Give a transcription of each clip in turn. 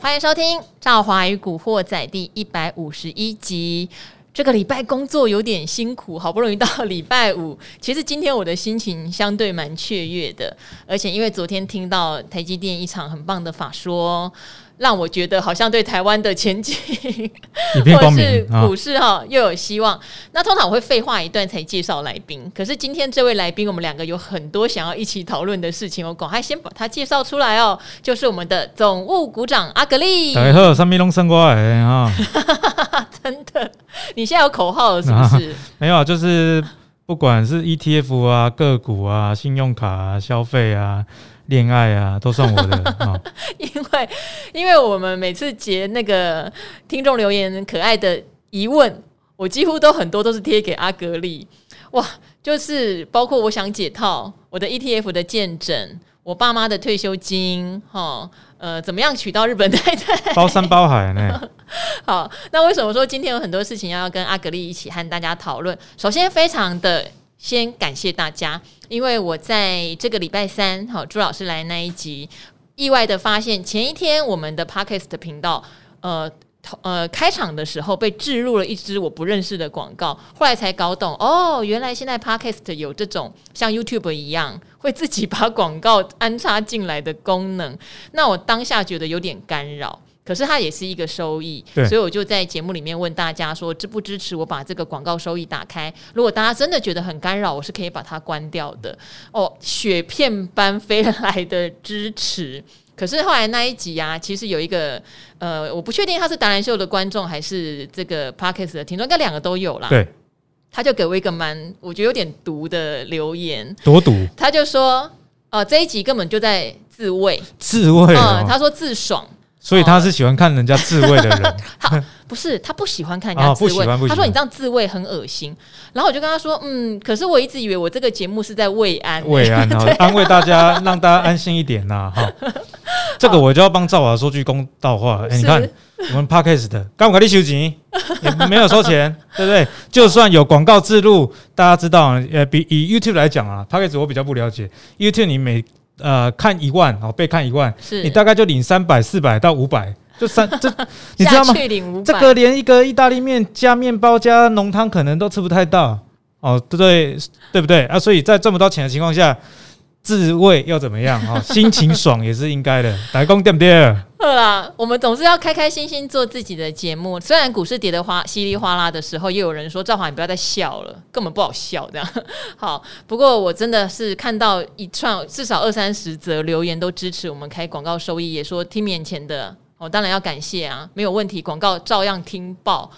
欢迎收听《赵华与古惑仔》第一百五十一集。这个礼拜工作有点辛苦，好不容易到礼拜五。其实今天我的心情相对蛮雀跃的，而且因为昨天听到台积电一场很棒的法说。让我觉得好像对台湾的前景，或是股市哈又有希望。那通常我会废话一段才介绍来宾，可是今天这位来宾，我们两个有很多想要一起讨论的事情，我赶快先把他介绍出来哦。就是我们的总务股长阿格力。大家好，三米龙升过来啊。真的，你现在有口号了是不是？啊、没有，就是不管是 ETF 啊、个股啊、信用卡啊、消费啊。恋爱啊，都算我的啊！因为，因为我们每次截那个听众留言可爱的疑问，我几乎都很多都是贴给阿格力哇，就是包括我想解套我的 ETF 的见证，我爸妈的退休金，哈，呃，怎么样娶到日本太太，包山包海呢？好，那为什么说今天有很多事情要跟阿格力一起和大家讨论？首先，非常的。先感谢大家，因为我在这个礼拜三，好朱老师来那一集，意外的发现前一天我们的 Podcast 频道，呃呃开场的时候被置入了一支我不认识的广告，后来才搞懂，哦，原来现在 Podcast 有这种像 YouTube 一样会自己把广告安插进来的功能，那我当下觉得有点干扰。可是它也是一个收益，所以我就在节目里面问大家说，支不支持我把这个广告收益打开？如果大家真的觉得很干扰，我是可以把它关掉的。哦，雪片般飞来的支持。可是后来那一集啊，其实有一个呃，我不确定他是达人秀的观众还是这个 Podcast 的听众，应该两个都有啦。对，他就给我一个蛮我觉得有点毒的留言，多毒。他就说，呃，这一集根本就在自慰，自慰、哦嗯。他说自爽。所以他是喜欢看人家自慰的人，好不是他不喜欢看人家自慰，他说你这样自慰很恶心。然后我就跟他说，嗯，可是我一直以为我这个节目是在慰安、欸，慰安，安慰大家，让大家安心一点呐，哈。这个我就要帮赵华说句公道话，哎，你看我们 Podcast 的，刚我给你收钱，也没有收钱，对不对？就算有广告植入，大家知道，呃，比以 YouTube 来讲啊，Podcast 我比较不了解，YouTube 你每。呃，看一万哦，被看一万，是你大概就领三百、四百到五百，就三 这，你知道吗？这个连一个意大利面加面包加浓汤可能都吃不太到哦，对不对？对不对啊？所以在赚不到钱的情况下。自慰要怎么样啊？心情爽也是应该的，来公对不对？好啦，我们总是要开开心心做自己的节目。虽然股市跌得哗稀里哗啦的时候，又有人说赵华，你不要再笑了，根本不好笑这样。好，不过我真的是看到一串至少二三十则留言都支持我们开广告收益，也说听免钱的，我当然要感谢啊，没有问题，广告照样听爆。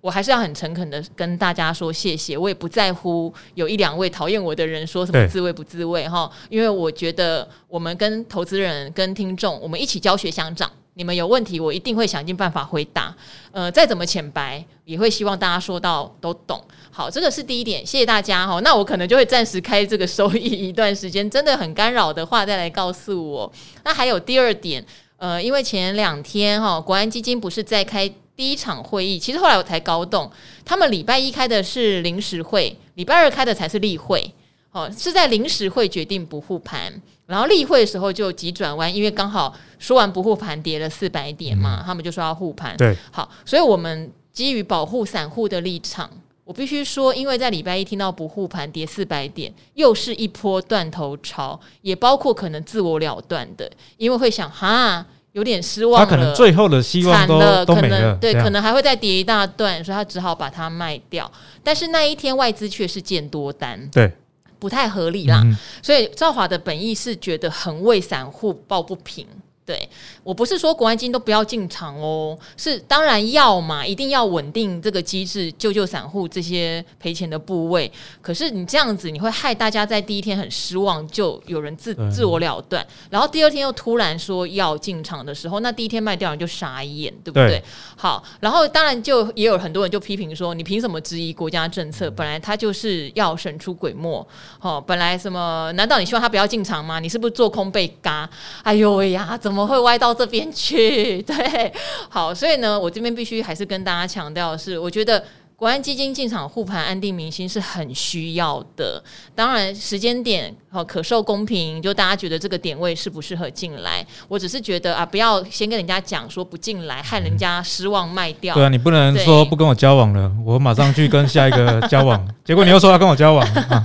我还是要很诚恳的跟大家说谢谢，我也不在乎有一两位讨厌我的人说什么自慰不自慰哈，因为我觉得我们跟投资人、跟听众，我们一起教学相长。你们有问题，我一定会想尽办法回答。呃，再怎么浅白，也会希望大家说到都懂。好，这个是第一点，谢谢大家哈。那我可能就会暂时开这个收益一段时间，真的很干扰的话再来告诉我。那还有第二点，呃，因为前两天哈，国安基金不是在开。第一场会议，其实后来我才搞懂，他们礼拜一开的是临时会，礼拜二开的才是例会。哦，是在临时会决定不护盘，然后例会的时候就急转弯，因为刚好说完不护盘跌了四百点嘛，嗯、他们就说要护盘。对，好，所以我们基于保护散户的立场，我必须说，因为在礼拜一听到不护盘跌四百点，又是一波断头潮，也包括可能自我了断的，因为会想哈。有点失望了，他可能最后的希望都了都没了，可能对，可能还会再跌一大段，所以他只好把它卖掉。但是那一天外资却是见多单，对，不太合理啦。嗯、所以赵华的本意是觉得很为散户抱不平。对，我不是说国安基金都不要进场哦，是当然要嘛，一定要稳定这个机制，救救散户这些赔钱的部位。可是你这样子，你会害大家在第一天很失望，就有人自自我了断，然后第二天又突然说要进场的时候，那第一天卖掉人就傻眼，对不对？对好，然后当然就也有很多人就批评说，你凭什么质疑国家政策？本来他就是要神出鬼没，哦，本来什么？难道你希望他不要进场吗？你是不是做空被嘎？哎呦喂呀，怎么？怎么会歪到这边去？对，好，所以呢，我这边必须还是跟大家强调的是，我觉得国安基金进场护盘，安定民心是很需要的。当然，时间点哦可受公平，就大家觉得这个点位适不适合进来？我只是觉得啊，不要先跟人家讲说不进来，害人家失望卖掉。对啊，你不能说不跟我交往了，我马上去跟下一个交往，结果你又说要跟我交往，啊、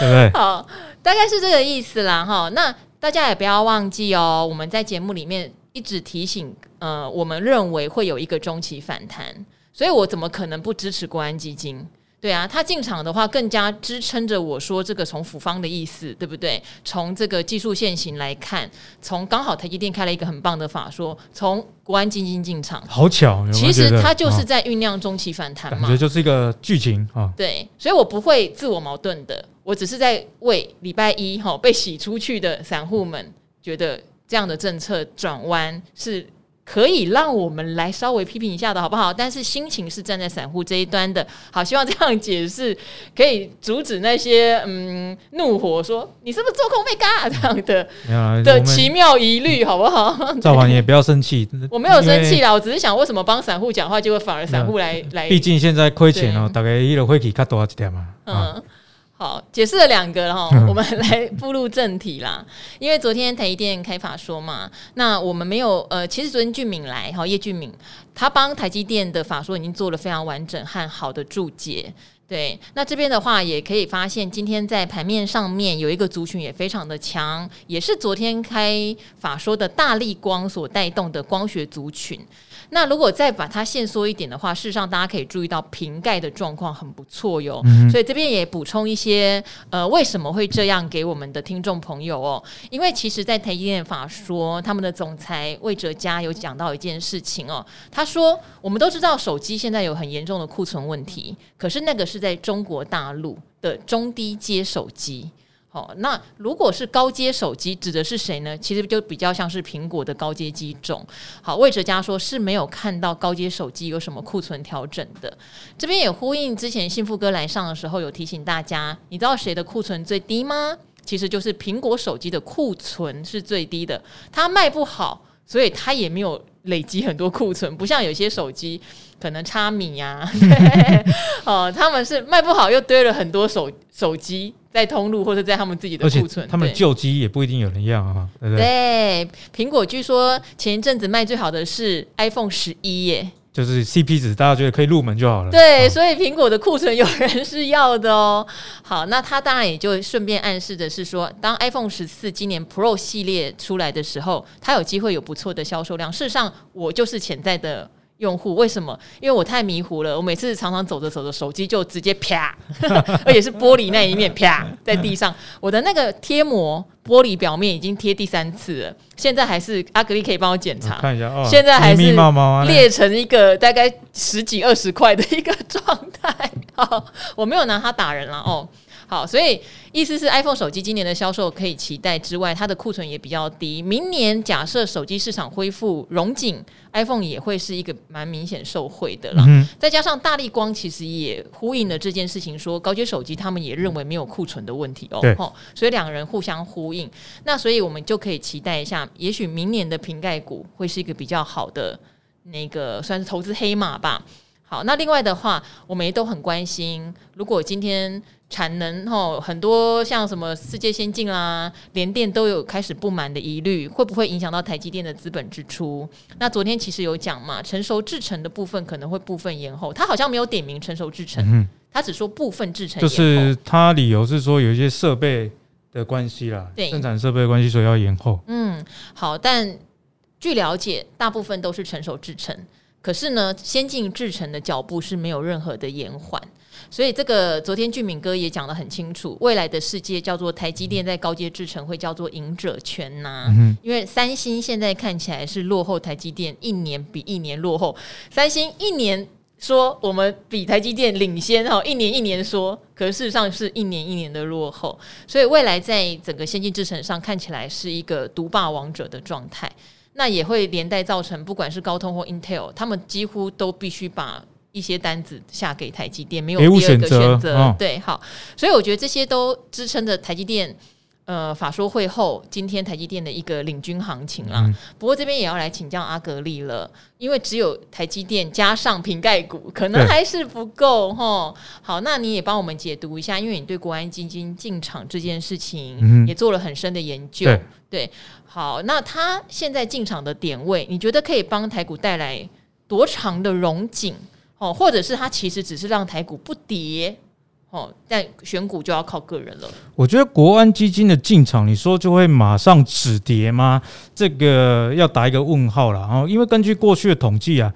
对不对？好，大概是这个意思啦。哈，那大家也不要忘记哦，我们在节目里面一直提醒，呃，我们认为会有一个中期反弹。所以我怎么可能不支持国安基金？对啊，他进场的话，更加支撑着我说这个从府方的意思，对不对？从这个技术线型来看，从刚好台积电开了一个很棒的法说，从国安基金进场，好巧。有有其实他就是在酝酿中期反弹嘛，感觉就是一个剧情啊。对，所以我不会自我矛盾的，我只是在为礼拜一哈被洗出去的散户们觉得这样的政策转弯是。可以让我们来稍微批评一下的好不好？但是心情是站在散户这一端的。好，希望这样解释可以阻止那些嗯怒火，说你是不是做空被嘎这样的、啊、的奇妙疑虑，好不好？赵华，你也不要生气，我没有生气啦，我只是想为什么帮散户讲话，结果反而散户来来。毕竟现在亏钱哦，大概一个会给卡多少一点嘛？嗯。好，解释了两个哈，我们来步入正题啦。因为昨天台积电开法说嘛，那我们没有呃，其实昨天俊敏来哈，叶俊敏他帮台积电的法说已经做了非常完整和好的注解。对，那这边的话也可以发现，今天在盘面上面有一个族群也非常的强，也是昨天开法说的大力光所带动的光学族群。那如果再把它限缩一点的话，事实上大家可以注意到瓶盖的状况很不错哟。嗯、所以这边也补充一些，呃，为什么会这样给我们的听众朋友哦？因为其实，在台积电法说，他们的总裁魏哲家有讲到一件事情哦。他说，我们都知道手机现在有很严重的库存问题，可是那个是在中国大陆的中低阶手机。好，那如果是高阶手机，指的是谁呢？其实就比较像是苹果的高阶机种。好，魏哲家说是没有看到高阶手机有什么库存调整的。这边也呼应之前幸福哥来上的时候有提醒大家，你知道谁的库存最低吗？其实就是苹果手机的库存是最低的，它卖不好，所以它也没有累积很多库存，不像有些手机可能差米呀、啊，哦，他们是卖不好又堆了很多手手机。在通路或者在他们自己的库存，他们旧机也不一定有人要啊，对不对？对，苹果据说前一阵子卖最好的是 iPhone 十一耶，就是 CP 值大家觉得可以入门就好了。对，啊、所以苹果的库存有人是要的哦。好，那他当然也就顺便暗示的是说，当 iPhone 十四今年 Pro 系列出来的时候，它有机会有不错的销售量。事实上，我就是潜在的。用户为什么？因为我太迷糊了，我每次常常走着走着，手机就直接啪，而且是玻璃那一面啪在地上。我的那个贴膜玻璃表面已经贴第三次了，现在还是阿格力可以帮我检查，看一下哦。现在还是裂成一个大概十几二十块的一个状态。好，我没有拿它打人了哦。好，所以意思是 iPhone 手机今年的销售可以期待之外，它的库存也比较低。明年假设手机市场恢复融景，iPhone 也会是一个蛮明显受惠的啦。嗯、再加上大力光其实也呼应了这件事情，说高阶手机他们也认为没有库存的问题哦。对所以两个人互相呼应。那所以我们就可以期待一下，也许明年的瓶盖股会是一个比较好的那个算是投资黑马吧。好，那另外的话，我们也都很关心，如果今天。产能吼很多，像什么世界先进啦、联电都有开始不满的疑虑，会不会影响到台积电的资本支出？那昨天其实有讲嘛，成熟制程的部分可能会部分延后，他好像没有点名成熟制程，嗯、他只说部分制程。就是他理由是说有一些设备的关系啦，对，生产设备的关系，所以要延后。嗯，好，但据了解，大部分都是成熟制程，可是呢，先进制程的脚步是没有任何的延缓。所以这个昨天俊敏哥也讲得很清楚，未来的世界叫做台积电在高阶制程会叫做赢者全拿，嗯、因为三星现在看起来是落后台积电一年比一年落后，三星一年说我们比台积电领先哈，一年一年说，可是事实上是一年一年的落后，所以未来在整个先进制程上看起来是一个独霸王者的状态，那也会连带造成不管是高通或 Intel，他们几乎都必须把。一些单子下给台积电，没有第二个选择。哦、对，好，所以我觉得这些都支撑着台积电，呃法说会后，今天台积电的一个领军行情啦。嗯、不过这边也要来请教阿格力了，因为只有台积电加上瓶盖股，可能还是不够哈。好，那你也帮我们解读一下，因为你对国安基金进场这件事情也做了很深的研究。对，对，好，那他现在进场的点位，你觉得可以帮台股带来多长的融景？哦，或者是它其实只是让台股不跌？哦，但选股就要靠个人了。我觉得国安基金的进场，你说就会马上止跌吗？这个要打一个问号了。哦，因为根据过去的统计啊，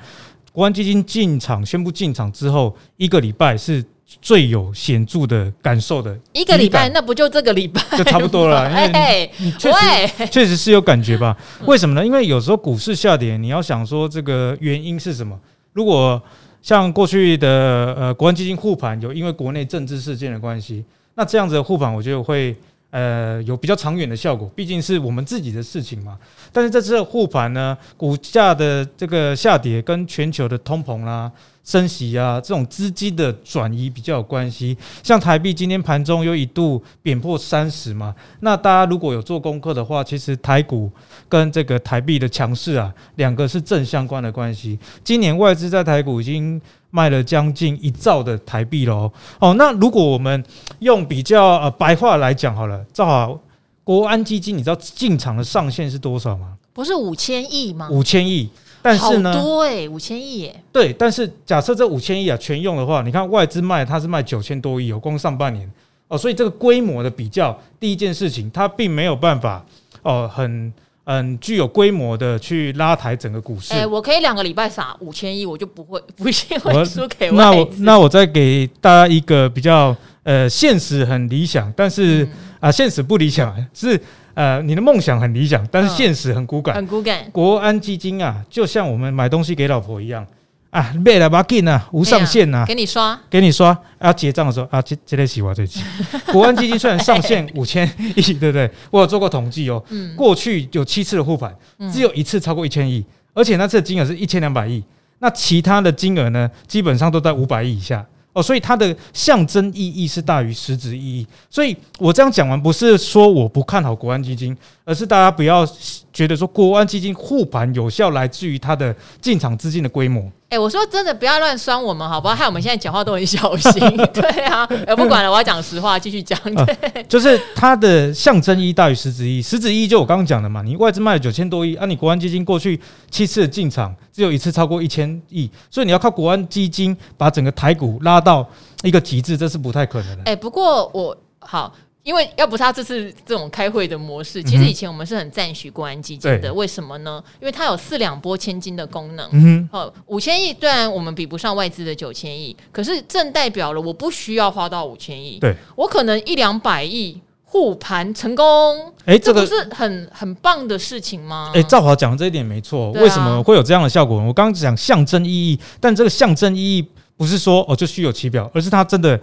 国安基金进场宣布进场之后，一个礼拜是最有显著的感受的。一个礼拜，那不就这个礼拜就差不多了？哎，确实确实是有感觉吧？为什么呢？因为有时候股市下跌，你要想说这个原因是什么？如果像过去的呃国安基金护盘，有因为国内政治事件的关系，那这样子的护盘，我觉得会呃有比较长远的效果，毕竟是我们自己的事情嘛。但是这次的护盘呢，股价的这个下跌跟全球的通膨啦、升息啊，这种资金的转移比较有关系。像台币今天盘中又一度贬破三十嘛，那大家如果有做功课的话，其实台股跟这个台币的强势啊，两个是正相关的关系。今年外资在台股已经卖了将近一兆的台币喽哦。哦，那如果我们用比较呃白话来讲好了，正好国安基金，你知道进场的上限是多少吗？不是五千亿吗？五千亿。但是呢，多哎，五千亿耶。对，但是假设这五千亿啊全用的话，你看外资卖，它是卖九千多亿，有光上半年哦，所以这个规模的比较，第一件事情，它并没有办法哦，很嗯具有规模的去拉抬整个股市。哎，我可以两个礼拜撒五千亿，我就不会不信会输给外资。那我那我再给大家一个比较呃现实很理想，但是啊、呃、现实不理想是。呃，你的梦想很理想，但是现实很骨感。很骨感。国安基金啊，就像我们买东西给老婆一样啊，买了把劲啊，无上限啊，给你刷，给你刷。啊，结账的时候啊，这这得洗我这期。国安基金虽然上限 五千亿，对不对？我有做过统计哦，嗯、过去有七次的护盘，只有一次超过一千亿，而且那次的金额是一千两百亿。那其他的金额呢，基本上都在五百亿以下。哦，所以它的象征意义是大于实质意义。所以我这样讲完，不是说我不看好国安基金，而是大家不要觉得说国安基金护盘有效来自于它的进场资金的规模。哎、欸，我说真的，不要乱酸我们，好不好？害我们现在讲话都很小心。对啊，呃，不管了，我要讲实话，继续讲。对、呃，就是它的象征意义大于实质意义。实质意义就我刚刚讲的嘛，你外资卖了九千多亿，啊，你国安基金过去七次的进场只有一次超过一千亿，所以你要靠国安基金把整个台股拉到一个极致，这是不太可能的。哎、欸，不过我好。因为要不是他这次这种开会的模式，其实以前我们是很赞许国安基金的。为什么呢？因为它有四两拨千斤的功能。嗯哼，哦，五千亿虽然我们比不上外资的九千亿，可是正代表了我不需要花到五千亿。对，我可能一两百亿护盘成功。哎，这个是很很棒的事情吗？哎，赵华讲的这一点没错。为什么会有这样的效果？我刚刚讲象征意义，但这个象征意义不是说哦就虚有其表，而是它真的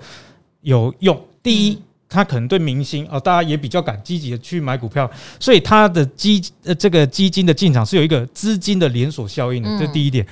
有用。第一。他可能对明星哦，大家也比较敢积极的去买股票，所以他的基呃这个基金的进场是有一个资金的连锁效应的，这是第一点。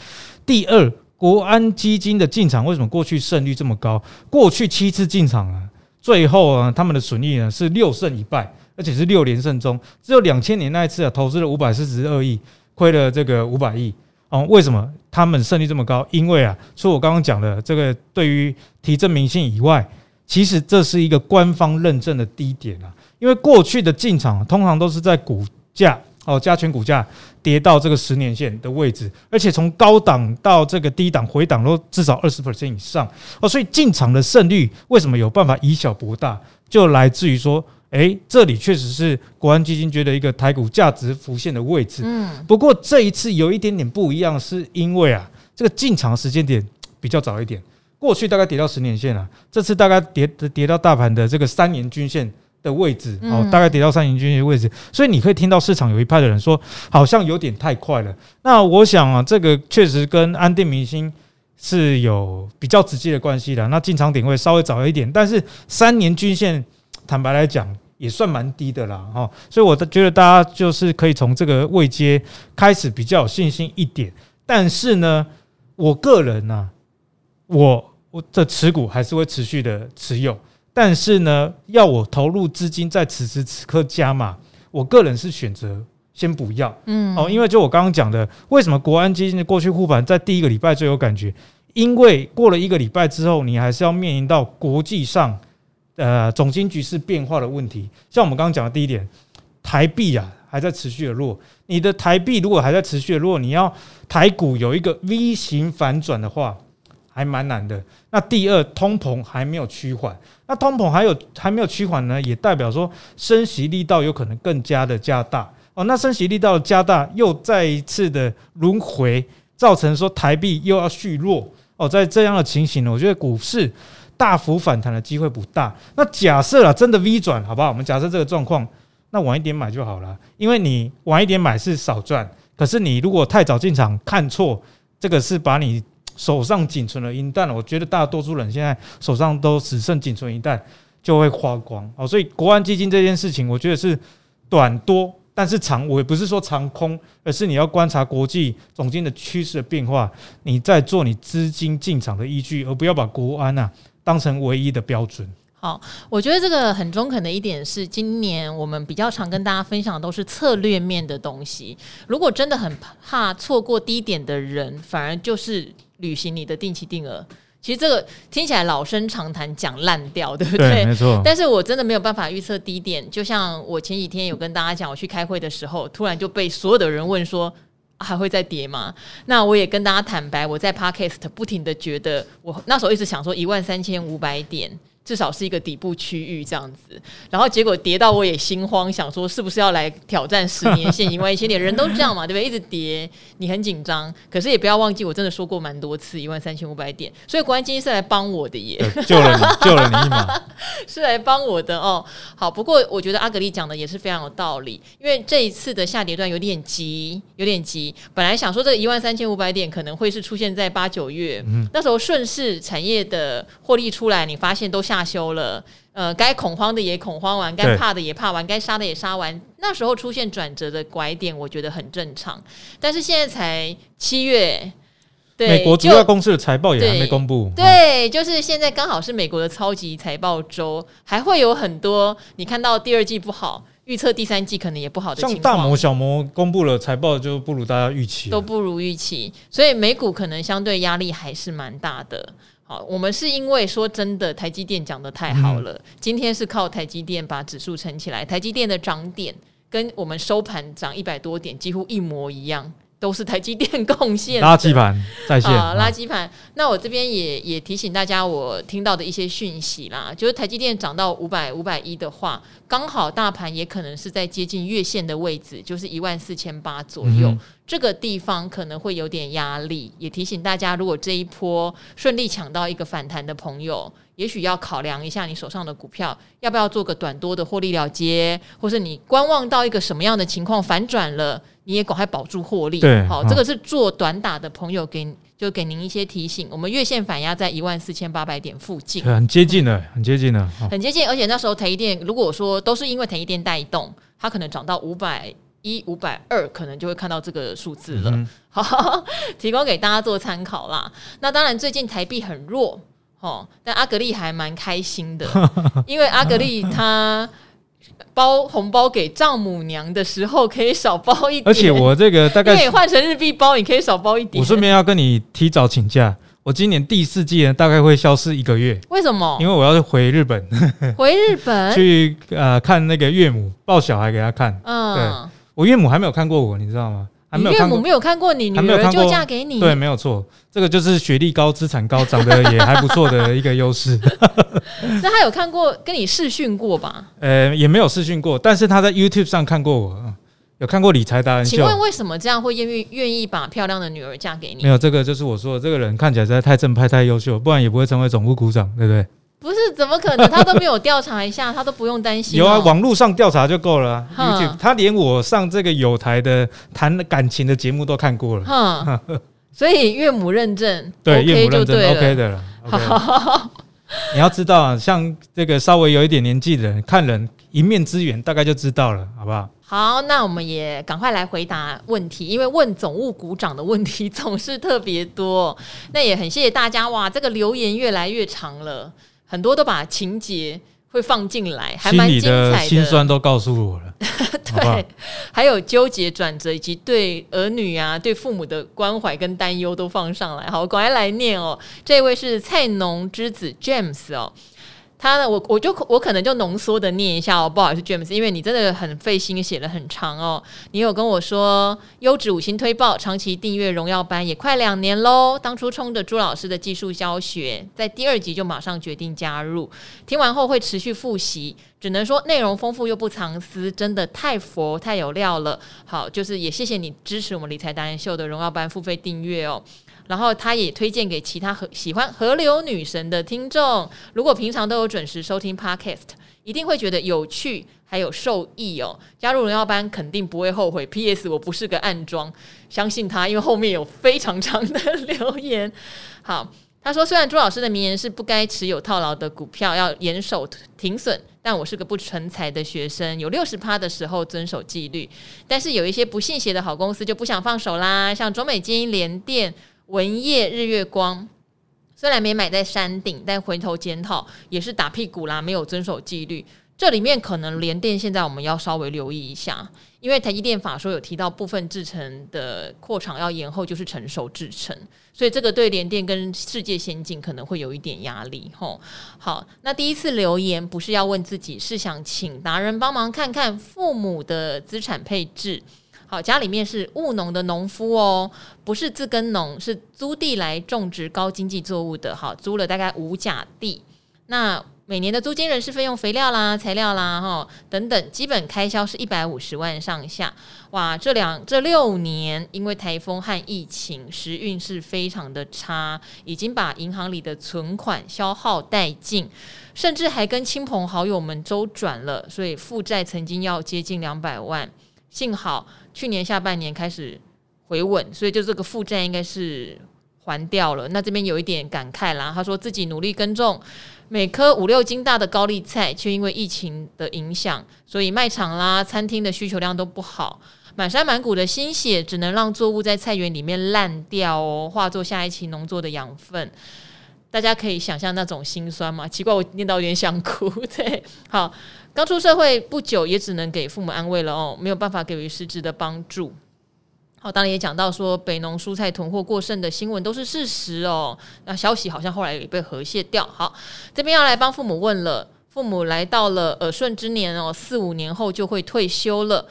第二，国安基金的进场为什么过去胜率这么高？过去七次进场啊，最后啊他们的损益呢是六胜一败，而且是六连胜中，只有两千年那一次啊投资了五百四十二亿，亏了这个五百亿哦。为什么他们胜率这么高？因为啊，除了我刚刚讲的这个对于提振民心以外。其实这是一个官方认证的低点啊，因为过去的进场通常都是在股价哦加权股价跌到这个十年线的位置，而且从高档到这个低档回档都至少二十 percent 以上哦，所以进场的胜率为什么有办法以小博大，就来自于说，诶，这里确实是国安基金觉得一个台股价值浮现的位置。嗯，不过这一次有一点点不一样，是因为啊，这个进场时间点比较早一点。过去大概跌到十年线了，这次大概跌跌到大盘的这个三年均线的位置，哦，大概跌到三年均线的位置，所以你可以听到市场有一派的人说，好像有点太快了。那我想啊，这个确实跟安定民心是有比较直接的关系的。那进场点位稍微早一点，但是三年均线坦白来讲也算蛮低的啦，哈。所以我觉得大家就是可以从这个位阶开始比较有信心一点。但是呢，我个人呢、啊。我我的持股还是会持续的持有，但是呢，要我投入资金在此时此刻加码，我个人是选择先不要。嗯，哦，因为就我刚刚讲的，为什么国安基金的过去护盘在第一个礼拜最有感觉？因为过了一个礼拜之后，你还是要面临到国际上呃总经局势变化的问题。像我们刚刚讲的第一点，台币啊还在持续的弱，你的台币如果还在持续的弱，你要台股有一个 V 型反转的话，还蛮难的。那第二，通膨还没有趋缓，那通膨还有还没有趋缓呢，也代表说升息力道有可能更加的加大哦。那升息力道加大，又再一次的轮回，造成说台币又要续弱哦。在这样的情形呢，我觉得股市大幅反弹的机会不大。那假设啊，真的 V 转，好不好？我们假设这个状况，那晚一点买就好了，因为你晚一点买是少赚，可是你如果太早进场看错，这个是把你。手上仅存的银弹，我觉得大多数人现在手上都只剩仅存一弹，就会花光哦。所以国安基金这件事情，我觉得是短多，但是长我也不是说长空，而是你要观察国际总经的趋势的变化，你在做你资金进场的依据，而不要把国安啊当成唯一的标准。好，我觉得这个很中肯的一点是，今年我们比较常跟大家分享的都是策略面的东西。如果真的很怕错过低点的人，反而就是。履行你的定期定额，其实这个听起来老生常谈，讲烂掉，对不对？对，没错。但是我真的没有办法预测低点。就像我前几天有跟大家讲，我去开会的时候，突然就被所有的人问说，还会再跌吗？那我也跟大家坦白，我在 Podcast 不停的觉得，我那时候一直想说一万三千五百点。至少是一个底部区域这样子，然后结果跌到我也心慌，想说是不是要来挑战十年线一万一千点？人都这样嘛，对不对？一直跌，你很紧张。可是也不要忘记，我真的说过蛮多次一万三千五百点，所以国安基金是来帮我的耶，救了你，救了你一马，是来帮我的哦。好，不过我觉得阿格丽讲的也是非常有道理，因为这一次的下跌段有点急，有点急。本来想说这一万三千五百点可能会是出现在八九月，嗯、那时候顺势产业的获利出来，你发现都下。修了，呃，该恐慌的也恐慌完，该怕的也怕完，该杀的也杀完。那时候出现转折的拐点，我觉得很正常。但是现在才七月，对，美国主要公司的财报也还没公布。对，对，就是现在刚好是美国的超级财报周，还会有很多你看到第二季不好，预测第三季可能也不好的情况。像大摩、小摩公布了财报，就不如大家预期，都不如预期，所以美股可能相对压力还是蛮大的。好，我们是因为说真的，台积电讲的太好了，嗯、今天是靠台积电把指数撑起来，台积电的涨点跟我们收盘涨一百多点几乎一模一样。都是台积电贡献，垃圾盘在线啊，垃圾盘。那我这边也也提醒大家，我听到的一些讯息啦，就是台积电涨到五百五百一的话，刚好大盘也可能是在接近月线的位置，就是一万四千八左右，嗯、这个地方可能会有点压力。也提醒大家，如果这一波顺利抢到一个反弹的朋友，也许要考量一下你手上的股票要不要做个短多的获利了结，或是你观望到一个什么样的情况反转了。你也赶快保住获利，对，好，这个是做短打的朋友给就给您一些提醒。我们月线反压在一万四千八百点附近，很接近了，很接近了，很接近。而且那时候台积电，如果说都是因为台积电带动，它可能涨到五百一、五百二，可能就会看到这个数字了。嗯、好，提供给大家做参考啦。那当然，最近台币很弱，哦，但阿格力还蛮开心的，因为阿格力它。包红包给丈母娘的时候可以少包一点，而且我这个大概可以换成日币包，你可以少包一点。我顺便要跟你提早请假，我今年第四季呢大概会消失一个月。为什么？因为我要回日本，回日本 去呃看那个岳母抱小孩给他看。嗯，对，我岳母还没有看过我，你知道吗？你岳母没有看过你女儿就嫁给你，对，没有错，这个就是学历高、资产高、长得也还不错的一个优势。那他有看过跟你试训过吧？呃，也没有试训过，但是他在 YouTube 上看过我，有看过理财达人秀。请问为什么这样会愿意愿意把漂亮的女儿嫁给你？没有，这个就是我说的，这个人看起来实在太正派、太优秀，不然也不会成为总务股长，对不对？怎么可能？他都没有调查一下，他都不用担心。有啊，网络上调查就够了啊。YouTube，他连我上这个有台的谈感情的节目都看过了。哈，所以岳母认证，对，岳母认证 OK 的了。好，你要知道啊，像这个稍微有一点年纪的人，看人一面之缘，大概就知道了，好不好？好，那我们也赶快来回答问题，因为问总务股长的问题总是特别多。那也很谢谢大家哇，这个留言越来越长了。很多都把情节会放进来，还蛮精彩的。的心酸都告诉我了，对，好好还有纠结转折，以及对儿女啊、对父母的关怀跟担忧都放上来。好，我赶快来念哦。这位是菜农之子 James 哦。他呢，我我就我可能就浓缩的念一下哦，不好意思，James，因为你真的很费心写了很长哦。你有跟我说优质五星推报，长期订阅荣耀班也快两年喽。当初冲着朱老师的技术教学，在第二集就马上决定加入，听完后会持续复习，只能说内容丰富又不藏私，真的太佛太有料了。好，就是也谢谢你支持我们理财达人秀的荣耀班付费订阅哦。然后他也推荐给其他和喜欢河流女神的听众。如果平常都有准时收听 Podcast，一定会觉得有趣还有受益哦。加入荣耀班肯定不会后悔。P.S. 我不是个暗桩，相信他，因为后面有非常长的留言。好，他说虽然朱老师的名言是不该持有套牢的股票，要严守停损，但我是个不成才的学生，有六十趴的时候遵守纪律，但是有一些不信邪的好公司就不想放手啦，像中美金、联电。文业、日月光虽然没买在山顶，但回头检讨也是打屁股啦，没有遵守纪律。这里面可能联电现在我们要稍微留意一下，因为台积电法说有提到部分制程的扩厂要延后，就是成熟制程，所以这个对联电跟世界先进可能会有一点压力。吼，好，那第一次留言不是要问自己，是想请达人帮忙看看父母的资产配置。好，家里面是务农的农夫哦，不是自耕农，是租地来种植高经济作物的。好，租了大概五甲地，那每年的租金、人事费用、肥料啦、材料啦，哈等等，基本开销是一百五十万上下。哇，这两这六年因为台风和疫情，时运是非常的差，已经把银行里的存款消耗殆尽，甚至还跟亲朋好友们周转了，所以负债曾经要接近两百万。幸好去年下半年开始回稳，所以就这个负债应该是还掉了。那这边有一点感慨啦，他说自己努力耕种每颗五六斤大的高丽菜，却因为疫情的影响，所以卖场啦、餐厅的需求量都不好，满山满谷的心血只能让作物在菜园里面烂掉哦，化作下一期农作的养分。大家可以想象那种心酸吗？奇怪，我念到有点想哭。对，好。刚出社会不久，也只能给父母安慰了哦，没有办法给予实质的帮助。好，当然也讲到说北农蔬菜囤货过剩的新闻都是事实哦。那消息好像后来也被和谐掉。好，这边要来帮父母问了，父母来到了耳顺之年哦，四五年后就会退休了。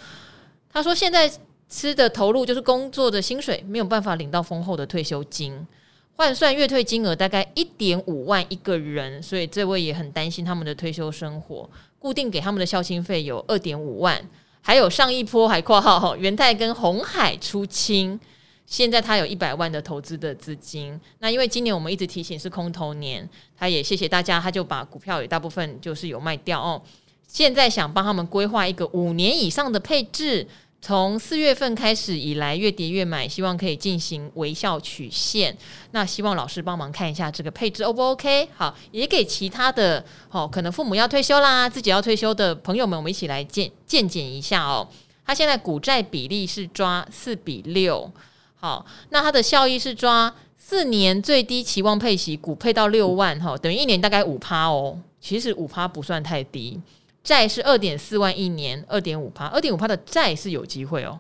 他说现在吃的投入就是工作的薪水，没有办法领到丰厚的退休金。换算月退金额大概一点五万一个人，所以这位也很担心他们的退休生活。固定给他们的孝亲费有二点五万，还有上一波还括号 元泰跟红海出清，现在他有一百万的投资的资金。那因为今年我们一直提醒是空头年，他也谢谢大家，他就把股票也大部分就是有卖掉哦。现在想帮他们规划一个五年以上的配置。从四月份开始以来，越跌越买，希望可以进行微笑曲线。那希望老师帮忙看一下这个配置 O 不 OK？好，也给其他的哦，可能父母要退休啦，自己要退休的朋友们，我们一起来见见检一下哦。他现在股债比例是抓四比六，好，那他的效益是抓四年最低期望配息，股配到六万哈，等于一年大概五趴哦。其实五趴不算太低。债是二点四万一年，二点五趴，二点五趴的债是有机会哦。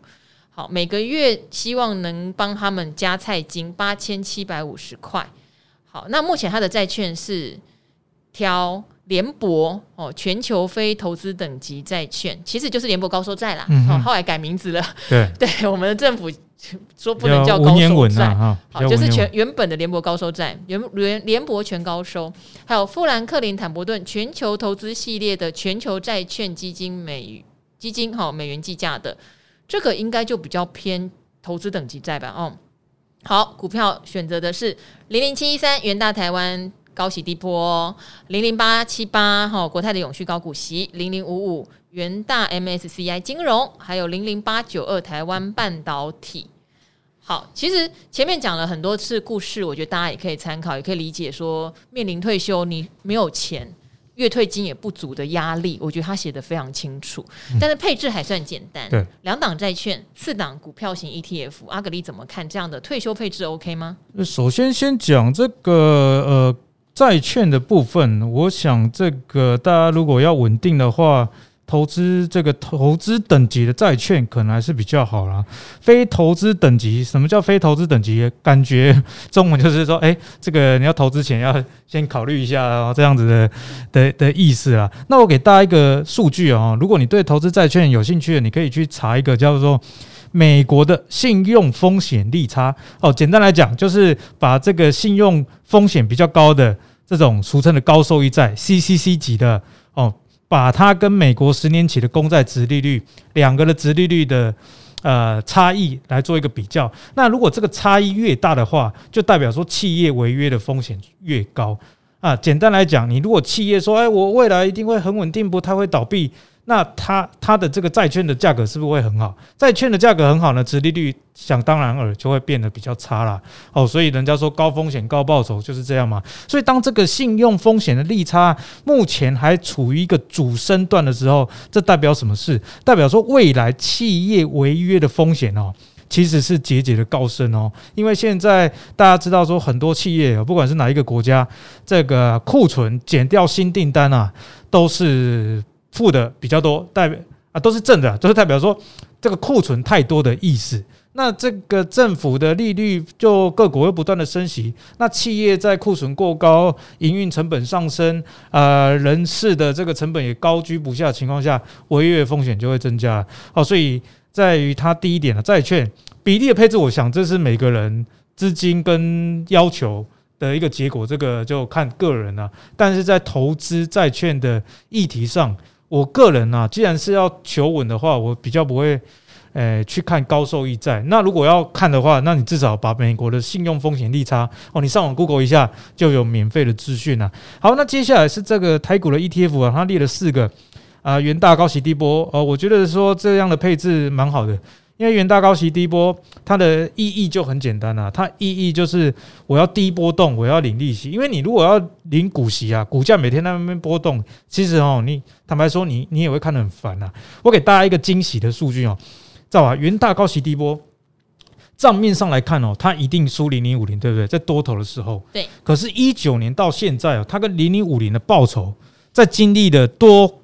好，每个月希望能帮他们加菜金八千七百五十块。好，那目前他的债券是挑联博哦，全球非投资等级债券，其实就是联博高收债啦。嗯，后来改名字了。对，对，我们的政府。说不能叫高收债，啊、好，就是全原本的联博高收债，原联联博全高收，还有富兰克林坦博顿全球投资系列的全球债券基金美基金，哈，美元计价的这个应该就比较偏投资等级债吧，哦，好，股票选择的是零零七一三元大台湾高息低波，零零八七八哈国泰的永续高股息，零零五五元大 MSCI 金融，还有零零八九二台湾半导体。好，其实前面讲了很多次故事，我觉得大家也可以参考，也可以理解说，面临退休你没有钱，月退金也不足的压力，我觉得他写的非常清楚。但是配置还算简单，对，两档债券，四档股票型 ETF，阿格力怎么看这样的退休配置？OK 吗？首先先讲这个呃。债券的部分，我想这个大家如果要稳定的话。投资这个投资等级的债券可能还是比较好啦。非投资等级，什么叫非投资等级？感觉中文就是说，哎，这个你要投资前要先考虑一下哦，这样子的的的意思啊。那我给大家一个数据啊，如果你对投资债券有兴趣的，你可以去查一个叫做美国的信用风险利差哦。简单来讲，就是把这个信用风险比较高的这种俗称的高收益债 （CCC 级的）哦。把它跟美国十年期的公债殖利率两个的殖利率的呃差异来做一个比较，那如果这个差异越大的话，就代表说企业违约的风险越高啊。简单来讲，你如果企业说，哎，我未来一定会很稳定，不太会倒闭。那它它的这个债券的价格是不是会很好？债券的价格很好呢，殖利率想当然尔就会变得比较差啦。哦，所以人家说高风险高报酬就是这样嘛。所以当这个信用风险的利差目前还处于一个主升段的时候，这代表什么事？代表说未来企业违约的风险哦，其实是节节的高升哦。因为现在大家知道说很多企业不管是哪一个国家，这个库存减掉新订单啊，都是。负的比较多，代表啊都是正的，都是代表说这个库存太多的意思。那这个政府的利率就各国又不断的升息，那企业在库存过高、营运成本上升、呃人事的这个成本也高居不下的情况下，违约风险就会增加。哦，所以在于它第一点的债券比例的配置，我想这是每个人资金跟要求的一个结果，这个就看个人了。但是在投资债券的议题上，我个人啊，既然是要求稳的话，我比较不会，诶、去看高收益债。那如果要看的话，那你至少把美国的信用风险利差哦，你上网 Google 一下就有免费的资讯了。好，那接下来是这个台股的 ETF 啊，它列了四个啊，元大高息低波哦，我觉得说这样的配置蛮好的。因为元大高息低波，它的意义就很简单啦、啊，它意义就是我要低波动，我要领利息。因为你如果要领股息啊，股价每天在那边波动，其实哦，你坦白说你，你你也会看得很烦呐、啊。我给大家一个惊喜的数据哦，知道吧？元大高息低波，账面上来看哦，它一定输零零五零，对不对？在多头的时候，对。可是，一九年到现在哦，它跟零零五零的报酬，在经历了多。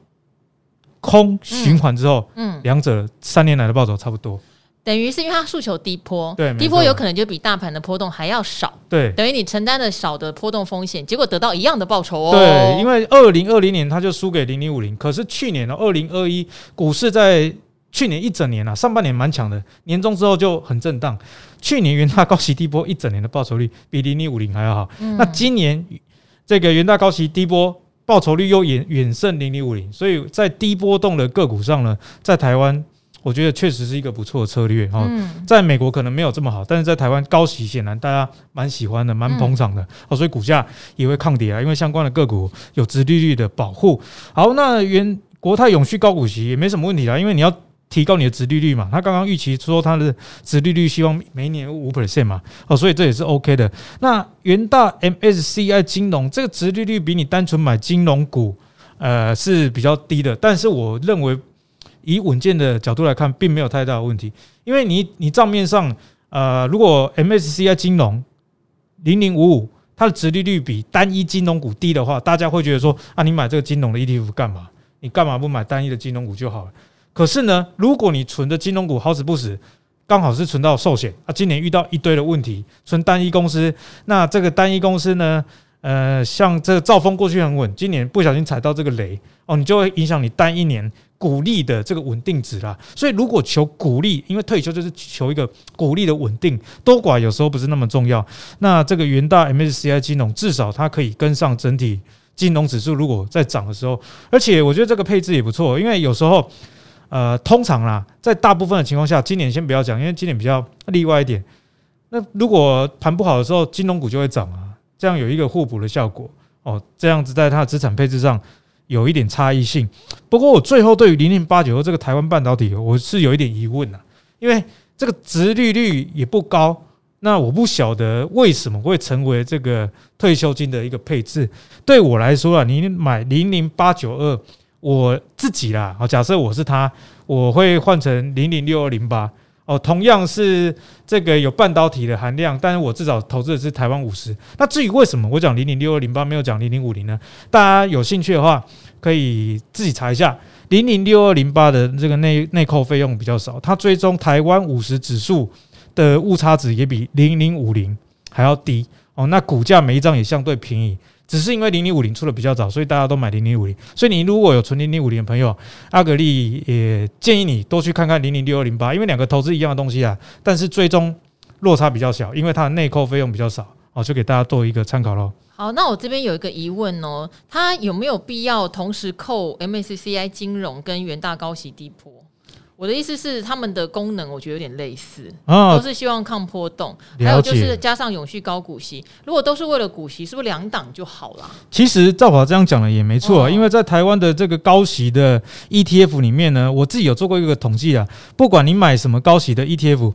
空循环之后，嗯，两者三年来的报酬差不多，等于是因为它诉求低波，对，低波有可能就比大盘的波动还要少，对，等于你承担的少的波动风险，结果得到一样的报酬哦。对，因为二零二零年它就输给零零五零，可是去年呢，二零二一股市在去年一整年啊，上半年蛮强的，年终之后就很震荡。去年元大高息低波一整年的报酬率比零零五零还要好，那今年这个元大高息低波。报酬率又远远胜零零五零，所以在低波动的个股上呢，在台湾我觉得确实是一个不错的策略哈。在美国可能没有这么好，但是在台湾高息显然大家蛮喜欢的，蛮捧场的哦，所以股价也会抗跌啊，因为相关的个股有殖利率的保护。好，那原国泰永续高股息也没什么问题啦，因为你要。提高你的殖利率嘛？他刚刚预期说他的殖利率希望每年五 percent 嘛，哦，所以这也是 OK 的。那元大 MSCI 金融这个殖利率比你单纯买金融股，呃，是比较低的。但是我认为以稳健的角度来看，并没有太大的问题，因为你你账面上，呃，如果 MSCI 金融零零五五它的殖利率比单一金融股低的话，大家会觉得说啊，你买这个金融的 ETF 干嘛？你干嘛不买单一的金融股就好了？可是呢，如果你存的金融股好死不死，刚好是存到寿险啊，今年遇到一堆的问题，存单一公司，那这个单一公司呢，呃，像这个兆丰过去很稳，今年不小心踩到这个雷哦，你就会影响你单一年股利的这个稳定值啦。所以如果求股利，因为退休就是求一个股利的稳定，多寡有时候不是那么重要。那这个元大 MSCI 金融至少它可以跟上整体金融指数，如果在涨的时候，而且我觉得这个配置也不错，因为有时候。呃，通常啦，在大部分的情况下，今年先不要讲，因为今年比较例外一点。那如果盘不好的时候，金融股就会涨啊，这样有一个互补的效果哦。这样子在它的资产配置上有一点差异性。不过我最后对于零零八九二这个台湾半导体，我是有一点疑问呐，因为这个殖利率也不高，那我不晓得为什么会成为这个退休金的一个配置。对我来说啊，你买零零八九二。我自己啦，好，假设我是他，我会换成零零六二零八哦，同样是这个有半导体的含量，但是我至少投资的是台湾五十。那至于为什么我讲零零六二零八没有讲零零五零呢？大家有兴趣的话，可以自己查一下。零零六二零八的这个内内扣费用比较少，它追踪台湾五十指数的误差值也比零零五零还要低哦。那股价每一张也相对便宜。只是因为零零五零出的比较早，所以大家都买零零五零。所以你如果有存零零五零的朋友，阿格力也建议你多去看看零零六二零八，因为两个投资一样的东西啊，但是最终落差比较小，因为它的内扣费用比较少哦，就给大家做一个参考喽。好，那我这边有一个疑问哦，它有没有必要同时扣 MSCI 金融跟元大高息低波？我的意思是，他们的功能我觉得有点类似，都是希望抗波动，还有就是加上永续高股息。如果都是为了股息，是不是两档就好了？其实赵华这样讲的也没错，因为在台湾的这个高息的 ETF 里面呢，我自己有做过一个统计啊，不管你买什么高息的 ETF，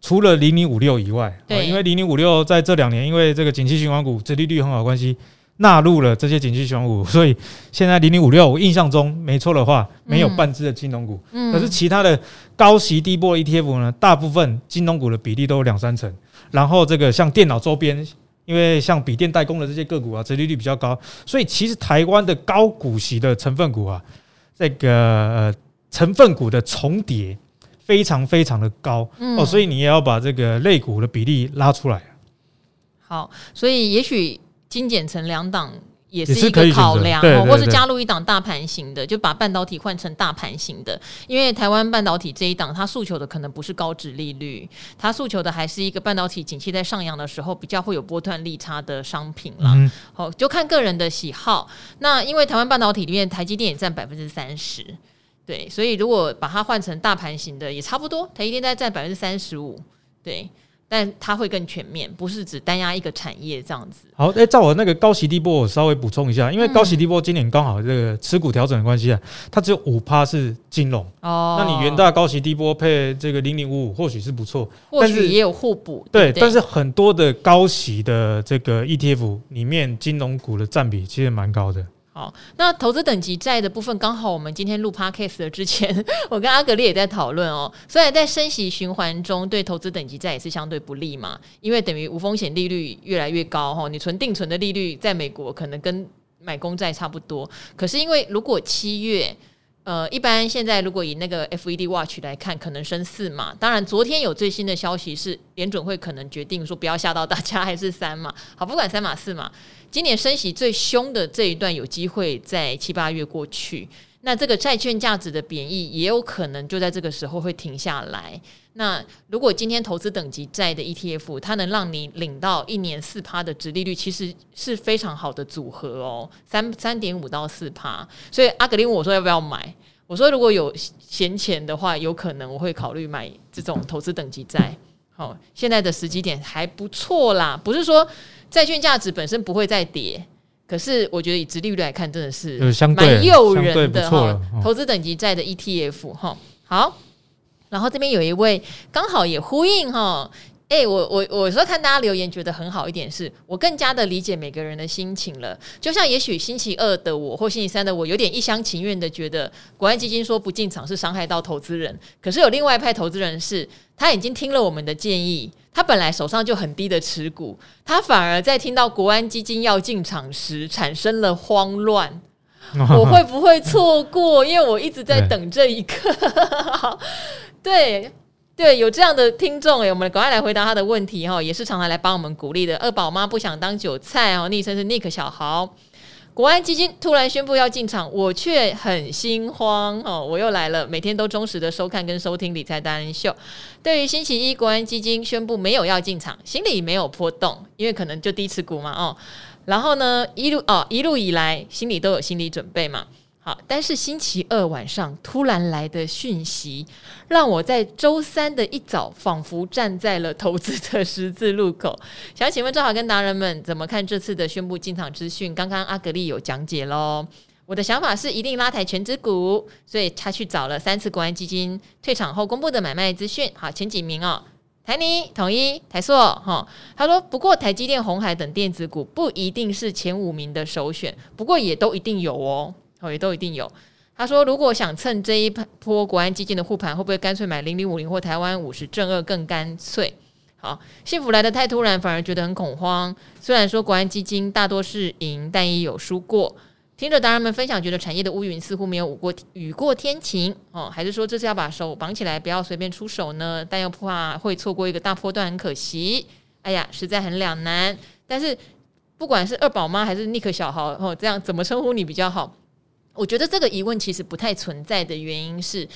除了零零五六以外，对，因为零零五六在这两年因为这个景气循环股殖利率很好关系。纳入了这些景气循环股，所以现在零零五六，我印象中没错的话，没有半只的金融股。嗯，可是其他的高息低波 ETF 呢，大部分金融股的比例都有两三成。然后这个像电脑周边，因为像笔电代工的这些个股啊，折利率比较高，所以其实台湾的高股息的成分股啊，这个呃成分股的重叠非常非常的高哦，所以你也要把这个类股的比例拉出来。好，所以也许。精简成两档也是一个考量，或是加入一档大盘型的，就把半导体换成大盘型的。因为台湾半导体这一档，它诉求的可能不是高值利率，它诉求的还是一个半导体景气在上扬的时候比较会有波段利差的商品啦。好，就看个人的喜好。那因为台湾半导体里面，台积电也占百分之三十，对，所以如果把它换成大盘型的，也差不多，台积电在占百分之三十五，对。但它会更全面，不是只单押一个产业这样子。好，哎、欸，照我那个高息低波，我稍微补充一下，因为高息低波今年刚好这个持股调整的关系啊，它只有五趴是金融哦。那你元大高息低波配这个零零五五，或许是不错，或许也有互补。对，但是很多的高息的这个 ETF 里面，金融股的占比其实蛮高的。好，那投资等级债的部分，刚好我们今天录 podcast 的之前，我跟阿格力也在讨论哦。虽然在升息循环中，对投资等级债也是相对不利嘛，因为等于无风险利率越来越高哈。你存定存的利率在美国可能跟买公债差不多，可是因为如果七月，呃，一般现在如果以那个 FED Watch 来看，可能升四嘛。当然，昨天有最新的消息是联准会可能决定说不要吓到大家，还是三嘛。好，不管三码四码，今年升息最凶的这一段有机会在七八月过去。那这个债券价值的贬义也有可能就在这个时候会停下来。那如果今天投资等级债的 ETF，它能让你领到一年四趴的殖利率，其实是非常好的组合哦，三三点五到四趴。所以阿格林问我说要不要买？我说如果有闲钱的话，有可能我会考虑买这种投资等级债。好，现在的时机点还不错啦，不是说债券价值本身不会再跌。可是我觉得以殖利率来看，真的是蛮诱人的哈。投资等级债的 ETF 哈，好，然后这边有一位刚好也呼应哈。哎、欸，我我我说看大家留言觉得很好一点是，我更加的理解每个人的心情了。就像也许星期二的我或星期三的我，有点一厢情愿的觉得国安基金说不进场是伤害到投资人。可是有另外一派投资人是，他已经听了我们的建议，他本来手上就很低的持股，他反而在听到国安基金要进场时产生了慌乱。我会不会错过？因为我一直在等这一刻。对。对，有这样的听众诶，我们赶快来回答他的问题哈，也是常常来帮我们鼓励的。二宝妈不想当韭菜哦，昵称是 Nick 小豪。国安基金突然宣布要进场，我却很心慌哦。我又来了，每天都忠实的收看跟收听理财达人秀。对于星期一国安基金宣布没有要进场，心里没有波动，因为可能就低持股嘛哦。然后呢，一路哦一路以来心里都有心理准备嘛。好，但是星期二晚上突然来的讯息，让我在周三的一早仿佛站在了投资的十字路口。想请问赵好跟达人们怎么看这次的宣布进场资讯？刚刚阿格力有讲解喽。我的想法是一定拉抬权值股，所以他去找了三次国安基金退场后公布的买卖资讯。好，前几名哦，台泥、统一、台塑。哈，他说不过台积电、红海等电子股不一定是前五名的首选，不过也都一定有哦。哦，也都一定有。他说，如果想蹭这一波国安基金的护盘，会不会干脆买零零五零或台湾五十正二更干脆？好，幸福来得太突然，反而觉得很恐慌。虽然说国安基金大多是赢，但也有输过。听着达人们分享，觉得产业的乌云似乎没有雨过雨过天晴哦，还是说这是要把手绑起来，不要随便出手呢？但又怕会错过一个大波段，很可惜。哎呀，实在很两难。但是不管是二宝妈还是尼克小豪哦，这样怎么称呼你比较好？我觉得这个疑问其实不太存在的原因是。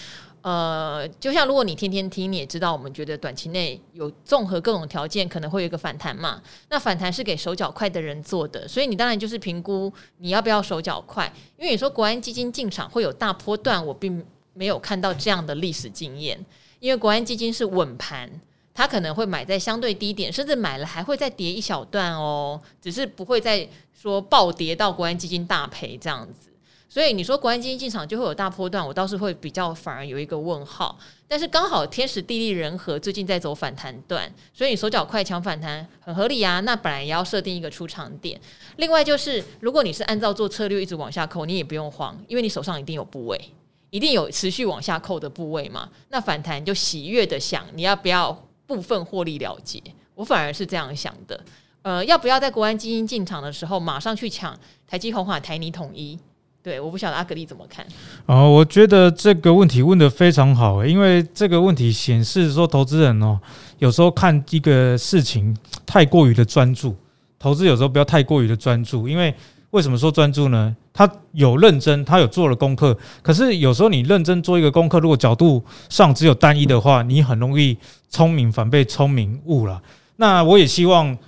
呃，就像如果你天天听，你也知道，我们觉得短期内有综合各种条件，可能会有一个反弹嘛。那反弹是给手脚快的人做的，所以你当然就是评估你要不要手脚快。因为你说国安基金进场会有大波段，我并没有看到这样的历史经验。因为国安基金是稳盘，它可能会买在相对低点，甚至买了还会再跌一小段哦，只是不会再说暴跌到国安基金大赔这样子。所以你说国安基金进场就会有大波段，我倒是会比较反而有一个问号。但是刚好天时地利人和，最近在走反弹段，所以你手脚快抢反弹很合理啊。那本来也要设定一个出场点。另外就是，如果你是按照做策略一直往下扣，你也不用慌，因为你手上一定有部位，一定有持续往下扣的部位嘛。那反弹就喜悦的想，你要不要部分获利了结？我反而是这样想的。呃，要不要在国安基金进场的时候马上去抢台积、鸿海、台泥、统一？对，我不晓得阿格力怎么看。哦，我觉得这个问题问得非常好，因为这个问题显示说，投资人哦，有时候看一个事情太过于的专注，投资有时候不要太过于的专注，因为为什么说专注呢？他有认真，他有做了功课，可是有时候你认真做一个功课，如果角度上只有单一的话，你很容易聪明反被聪明误了。那我也希望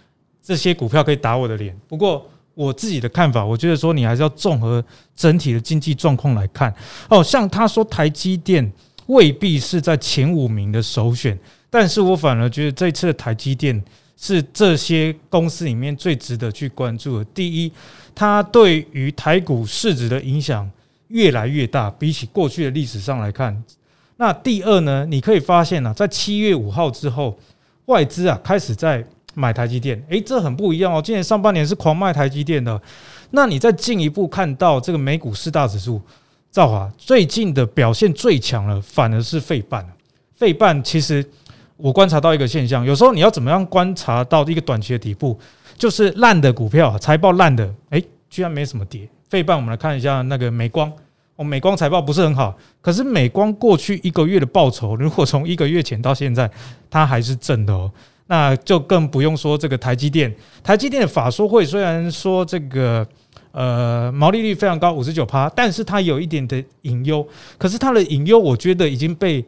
这些股票可以打我的脸，不过。我自己的看法，我觉得说你还是要综合整体的经济状况来看。哦，像他说台积电未必是在前五名的首选，但是我反而觉得这次的台积电是这些公司里面最值得去关注的。第一，它对于台股市值的影响越来越大，比起过去的历史上来看。那第二呢，你可以发现啊，在七月五号之后，外资啊开始在。买台积电，诶，这很不一样哦。今年上半年是狂卖台积电的，那你再进一步看到这个美股四大指数，兆华最近的表现最强了，反而是费半。费半其实我观察到一个现象，有时候你要怎么样观察到一个短期的底部，就是烂的股票财报烂的，诶，居然没什么跌。费半我们来看一下那个美光，哦，美光财报不是很好，可是美光过去一个月的报酬，如果从一个月前到现在，它还是正的哦。那就更不用说这个台积电，台积电的法说会虽然说这个呃毛利率非常高五十九趴，但是它有一点的隐忧，可是它的隐忧我觉得已经被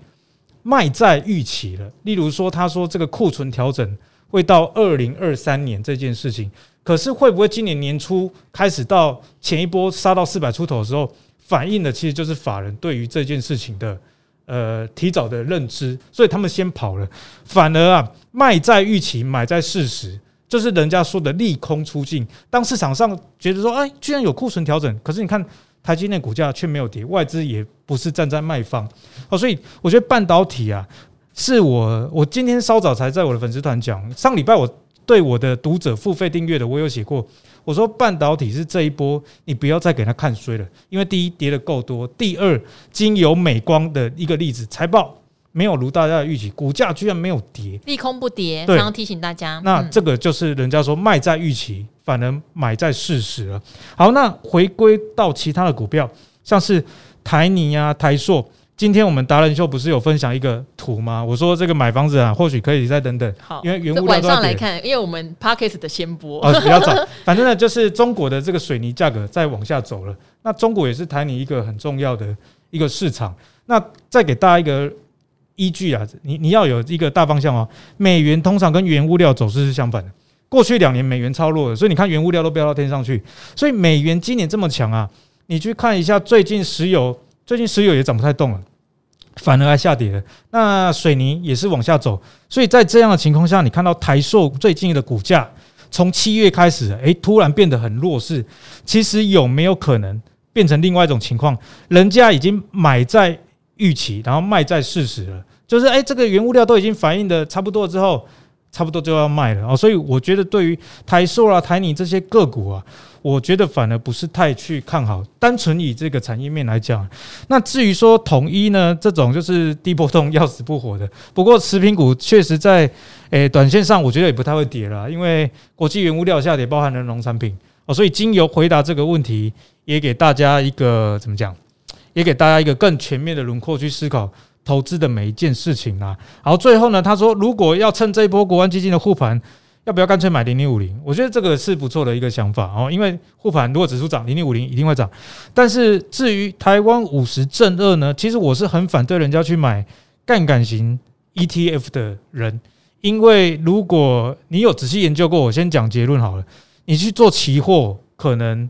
卖在预期了。例如说，他说这个库存调整会到二零二三年这件事情，可是会不会今年年初开始到前一波杀到四百出头的时候，反映的其实就是法人对于这件事情的。呃，提早的认知，所以他们先跑了，反而啊，卖在预期，买在事实，就是人家说的利空出尽。当市场上觉得说，哎，居然有库存调整，可是你看台积电股价却没有跌，外资也不是站在卖方，哦，所以我觉得半导体啊，是我我今天稍早才在我的粉丝团讲，上礼拜我对我的读者付费订阅的，我有写过。我说半导体是这一波，你不要再给他看衰了，因为第一跌得够多，第二，经由美光的一个例子，财报没有如大家的预期，股价居然没有跌，利空不跌，对，刚刚提醒大家，那这个就是人家说卖在预期，反而买在事实了。好，那回归到其他的股票，像是台泥啊、台塑。今天我们达人秀不是有分享一个图吗？我说这个买房子啊，或许可以再等等。好，因为原物料晚上来看，因为我们 Podcast 的先播哦，比较早。反正呢，就是中国的这个水泥价格在往下走了。那中国也是台泥一个很重要的一个市场。那再给大家一个依据啊，你你要有一个大方向哦。美元通常跟原物料走势是相反的。过去两年美元超弱的，所以你看原物料都飙到天上去。所以美元今年这么强啊，你去看一下最近石油。最近石油也涨不太动了，反而还下跌了。那水泥也是往下走，所以在这样的情况下，你看到台塑最近的股价从七月开始，诶，突然变得很弱势。其实有没有可能变成另外一种情况？人家已经买在预期，然后卖在事实了。就是诶，这个原物料都已经反映的差不多之后，差不多就要卖了啊，所以我觉得对于台塑啊、台泥这些个股啊，我觉得反而不是太去看好。单纯以这个产业面来讲，那至于说统一呢，这种就是低波动要死不活的。不过食品股确实在诶短线上，我觉得也不太会跌了，因为国际原物料下跌，包含了农产品哦。所以经由回答这个问题，也给大家一个怎么讲，也给大家一个更全面的轮廓去思考。投资的每一件事情啊，然后最后呢，他说如果要趁这一波国安基金的护盘，要不要干脆买零零五零？我觉得这个是不错的一个想法哦，因为护盘如果指数涨，零零五零一定会涨。但是至于台湾五十正二呢，其实我是很反对人家去买杠杆型 ETF 的人，因为如果你有仔细研究过，我先讲结论好了，你去做期货可能。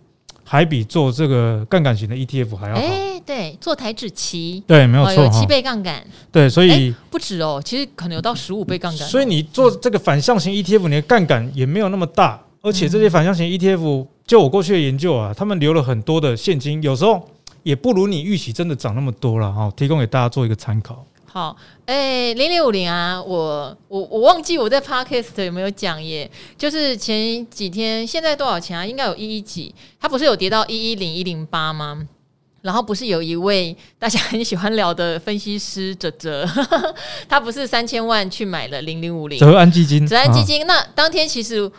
还比做这个杠杆型的 ETF 还要好。对，做台指期，对，没有错，有七倍杠杆。对，所以不止哦，其实可能有到十五倍杠杆。所以你做这个反向型 ETF，你的杠杆也没有那么大，而且这些反向型 ETF，就我过去的研究啊，他们留了很多的现金，有时候也不如你预期真的涨那么多了哈。提供给大家做一个参考。好，哎，零零五零啊，我我我忘记我在 Podcast 有没有讲耶？就是前几天，现在多少钱啊？应该有一一几，它不是有跌到一一零一零八吗？然后不是有一位大家很喜欢聊的分析师哲哲，他不是三千万去买了零零五零，泽安基金，泽安基金。那当天其实。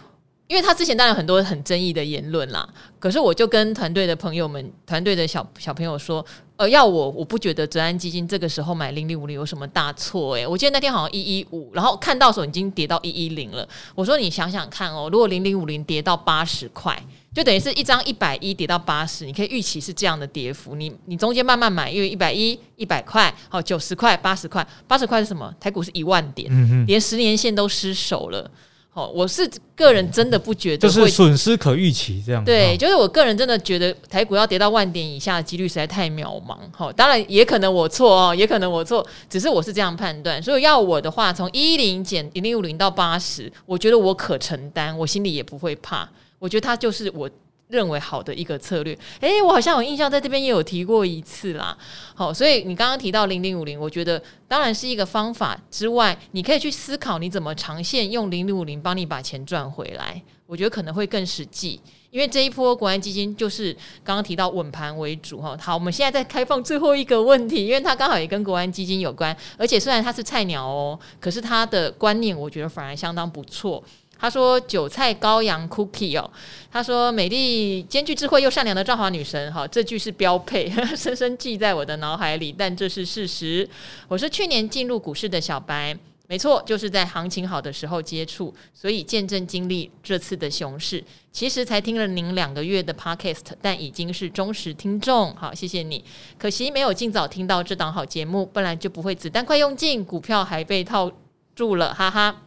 因为他之前当然有很多很争议的言论啦，可是我就跟团队的朋友们、团队的小小朋友说，呃，要我我不觉得泽安基金这个时候买零零五零有什么大错诶，我记得那天好像一一五，然后看到时候已经跌到一一零了。我说你想想看哦，如果零零五零跌到八十块，就等于是一张一百一跌到八十，你可以预期是这样的跌幅。你你中间慢慢买，因为一百一、一百块、好九十块、八十块，八十块是什么？台股是一万点，嗯、连十年线都失守了。哦，我是个人真的不觉得，就是损失可预期这样。对，就是我个人真的觉得台股要跌到万点以下的几率实在太渺茫。好，当然也可能我错哦，也可能我错，只是我是这样判断。所以要我的话，从一一零减零零五零到八十，我觉得我可承担，我心里也不会怕。我觉得它就是我。认为好的一个策略，诶，我好像有印象，在这边也有提过一次啦。好，所以你刚刚提到零零五零，我觉得当然是一个方法之外，你可以去思考你怎么长线用零零五零帮你把钱赚回来。我觉得可能会更实际，因为这一波国安基金就是刚刚提到稳盘为主哈。好，我们现在在开放最后一个问题，因为它刚好也跟国安基金有关，而且虽然它是菜鸟哦，可是它的观念我觉得反而相当不错。他说：“韭菜羔羊 cookie 哦，他说美丽兼具智慧又善良的赵华女神，哈，这句是标配，深深记在我的脑海里。但这是事实。我是去年进入股市的小白，没错，就是在行情好的时候接触，所以见证经历这次的熊市。其实才听了您两个月的 podcast，但已经是忠实听众。好，谢谢你。可惜没有尽早听到这档好节目，不然就不会子弹快用尽，股票还被套住了，哈哈。”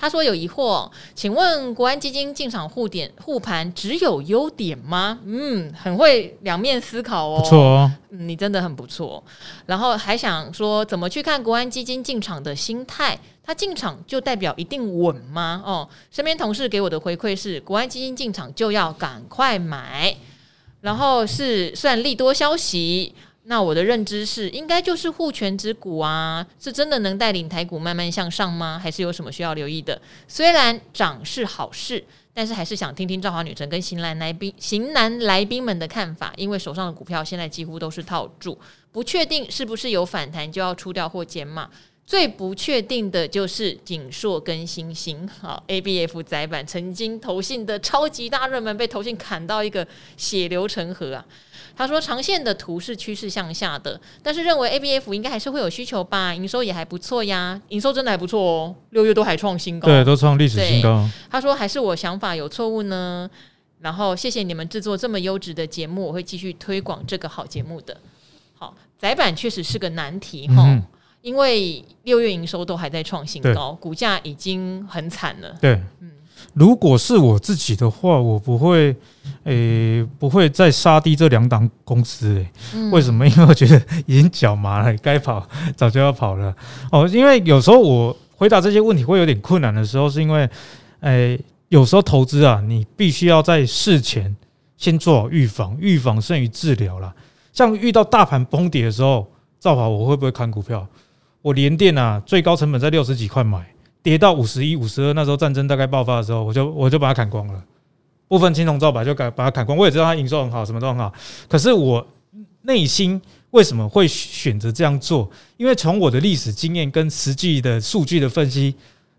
他说有疑惑，请问国安基金进场护点护盘只有优点吗？嗯，很会两面思考哦，不错哦，嗯，你真的很不错。然后还想说怎么去看国安基金进场的心态？他进场就代表一定稳吗？哦，身边同事给我的回馈是，国安基金进场就要赶快买，然后是算利多消息。那我的认知是，应该就是护权之股啊，是真的能带领台股慢慢向上吗？还是有什么需要留意的？虽然涨是好事，但是还是想听听赵华女神跟型男来宾、型男来宾们的看法，因为手上的股票现在几乎都是套住，不确定是不是有反弹就要出掉或减码。最不确定的就是景硕跟星星，好，ABF 窄板曾经投信的超级大热门被投信砍到一个血流成河啊。他说：“长线的图是趋势向下的，但是认为 ABF 应该还是会有需求吧，营收也还不错呀，营收真的还不错哦，六月都还创新高，对，都创历史新高。”他说：“还是我想法有错误呢？”然后谢谢你们制作这么优质的节目，我会继续推广这个好节目的。好，窄板确实是个难题哈，嗯、因为六月营收都还在创新高，股价已经很惨了。对，嗯。如果是我自己的话，我不会，诶、欸，不会再杀低这两档公司，欸，诶，为什么？因为我觉得已经脚麻了，该跑早就要跑了。哦，因为有时候我回答这些问题会有点困难的时候，是因为，诶、欸，有时候投资啊，你必须要在事前先做好预防，预防胜于治疗啦。像遇到大盘崩跌的时候，造华，我会不会看股票？我连电啊，最高成本在六十几块买。跌到五十一、五十二，那时候战争大概爆发的时候，我就我就把它砍光了，部分青铜造白就把把它砍光。我也知道它营收很好，什么都很好，可是我内心为什么会选择这样做？因为从我的历史经验跟实际的数据的分析，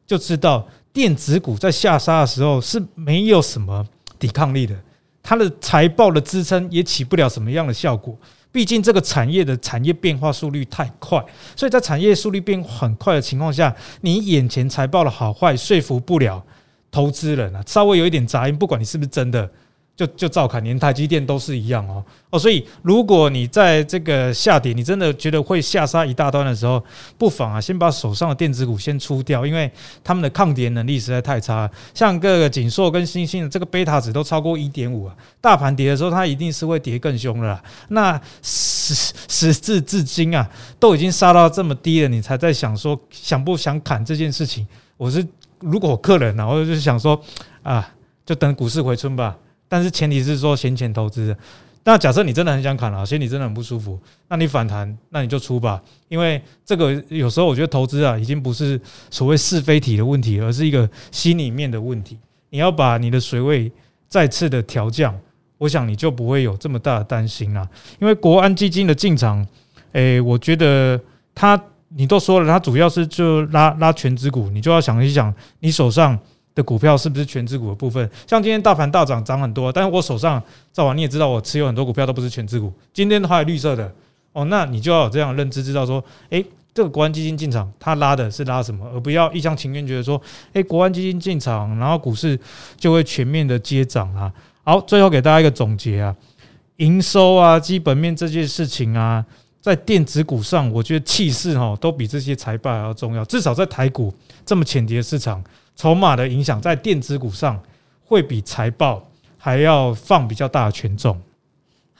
就知道电子股在下杀的时候是没有什么抵抗力的，它的财报的支撑也起不了什么样的效果。毕竟这个产业的产业变化速率太快，所以在产业速率变很快的情况下，你眼前财报的好坏说服不了投资人啊。稍微有一点杂音，不管你是不是真的。就就照砍，连台积电都是一样哦哦，所以如果你在这个下跌，你真的觉得会下杀一大段的时候，不妨啊先把手上的电子股先出掉，因为他们的抗跌能力实在太差。像各个景硕跟欣兴的这个贝塔值都超过一点五啊，大盘跌的时候，它一定是会跌更凶的啦。那时时至至今啊，都已经杀到这么低了，你才在想说想不想砍这件事情？我是如果客人呢，我就是想说啊，就等股市回春吧。但是前提是说闲钱投资，那假设你真的很想砍了，心里真的很不舒服，那你反弹，那你就出吧。因为这个有时候我觉得投资啊，已经不是所谓是非题的问题，而是一个心里面的问题。你要把你的水位再次的调降，我想你就不会有这么大的担心了。因为国安基金的进场，诶，我觉得他你都说了，他主要是就拉拉权值股，你就要想一想，你手上。的股票是不是全资股的部分？像今天大盘大涨，涨很多，但是我手上赵王你也知道，我持有很多股票都不是全资股。今天的话，绿色的哦，那你就要有这样的认知，知道说，诶，这个国安基金进场，它拉的是拉什么，而不要一厢情愿觉得说，诶，国安基金进场，然后股市就会全面的接涨啊。好，最后给大家一个总结啊，营收啊，基本面这件事情啊，在电子股上，我觉得气势哈都比这些财报还要重要，至少在台股这么浅碟的市场。筹码的影响在电子股上会比财报还要放比较大的权重。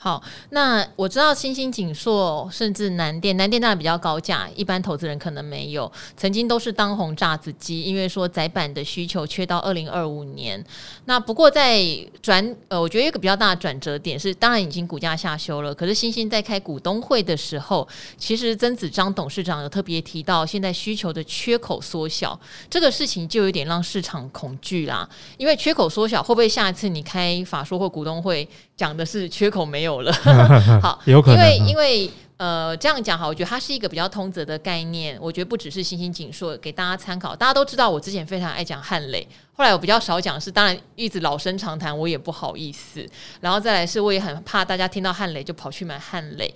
好，那我知道星星、景硕，甚至南电，南电当然比较高价，一般投资人可能没有。曾经都是当红炸子鸡，因为说窄板的需求缺到二零二五年。那不过在转呃，我觉得一个比较大的转折点是，当然已经股价下修了。可是星星在开股东会的时候，其实曾子章董事长有特别提到，现在需求的缺口缩小，这个事情就有点让市场恐惧啦。因为缺口缩小，会不会下一次你开法说或股东会？讲的是缺口没有了，好，有可能，因为因为呃这样讲哈，我觉得它是一个比较通则的概念，我觉得不只是欣兴景硕给大家参考，大家都知道我之前非常爱讲汉磊，后来我比较少讲是，当然一直老生常谈，我也不好意思，然后再来是我也很怕大家听到汉磊就跑去买汉磊，